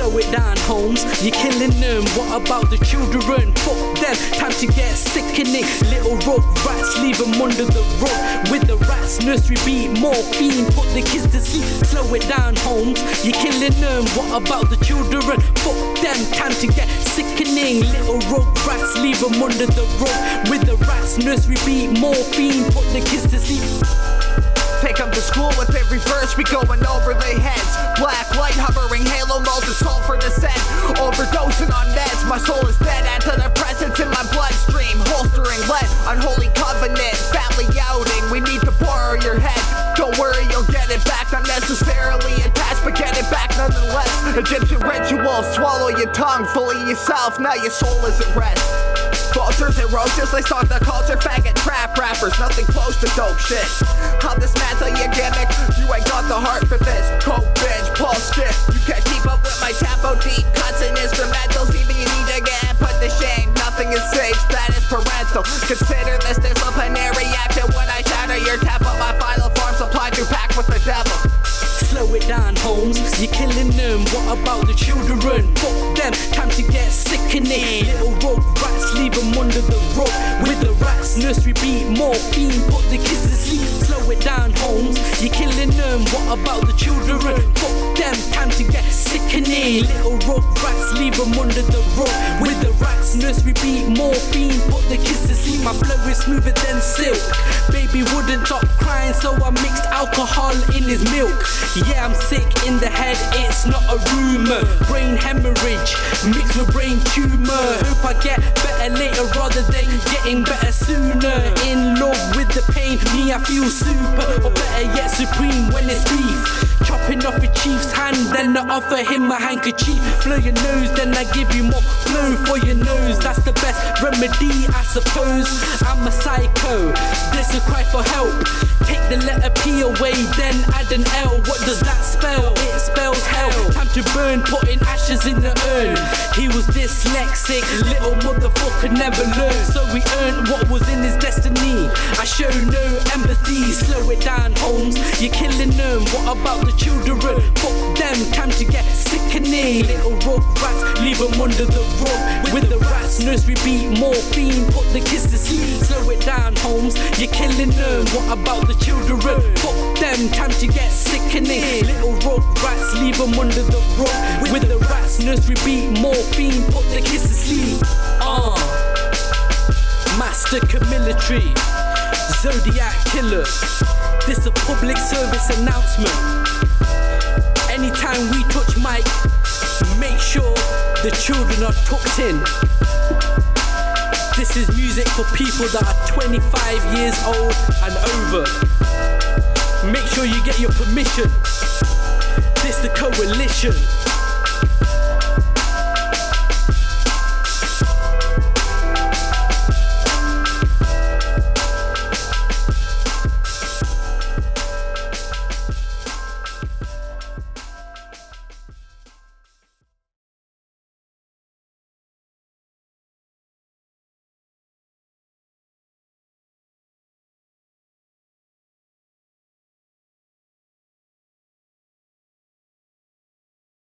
Slow it down, Holmes. You're killing them. What about the children? Fuck them. Time to get sickening. Little road rats, leave them under the rug. With the rats, nursery beat, morphine. Put the kids to sleep. Slow it down, Holmes. You're killing them. What about the children? Fuck them. Time to get sickening. Little road rats, leave them under the rug. With the rats, nursery beat, morphine. Put the kids to sleep. Take them to school with every verse, we going over their heads. My soul is dead. Add to the presence in my bloodstream. Holstering lead, unholy covenant, family outing. We need to borrow your head. Don't worry, you'll get it back. Not necessarily attached, but get it back nonetheless. Egyptian ritual, swallow your tongue, fully yourself. Now your soul is at rest. Vultures and roaches, they start the culture, faggot trap rappers, nothing close to dope shit. I'll dismantle your gimmick, you parental. Consider this disciplinary action when I shatter your tempo. My final form supply to pack with the devil. Slow it down, Holmes. You're killing them. What about the children? Fuck them. Time to get sickening. Little rogue rats, leave them under the rug. With the rats, nursery beat, morphine. Put the kids to sleep. Slow it down, Holmes. You're killing them. What about the children? Fuck them. Sickening. Little rogue rats, leave them under the rug. With the rats, nursery beat, morphine. Put the kids to. My flow is smoother than silk. Baby wouldn't stop crying, so I mixed alcohol in his milk. Yeah, I'm sick in the head, it's not a rumor. Brain hemorrhage, mixed with brain tumor. Hope I get better later rather than getting better sooner. In the pain, me, I feel super. Or better yet, supreme when it's beef. Chopping off a chief's hand, then I offer him a handkerchief. Blow your nose, then I give you more blow for your nose. That's the best remedy, I suppose. I'm a psycho, this a cry for help. Take the letter P away, then add an L. What does that spell? It spells hell. Time to burn, putting ashes in the urn. He was dyslexic, little motherfucker never learned. So we show no empathy. Slow it down, Holmes. You're killing them. What about the children? Fuck them. Time to get sickening. Little rogue rats, leave them under the rug. With the rats, nursery beat, morphine. Put the kids to sleep. Slow it down, Holmes. You're killing them. What about the children? Fuck them. Time to get sickening. Little rogue rats, leave them under the rug. With the rats, nursery beat, morphine. Put the kids to sleep. Uh. Master Kamilitary, Zodiak Killah. This a public service announcement. Anytime we touch mic, make sure the children are tucked in. This is music for people that are 25 years old and over. Make sure you get your permission. This the coalition.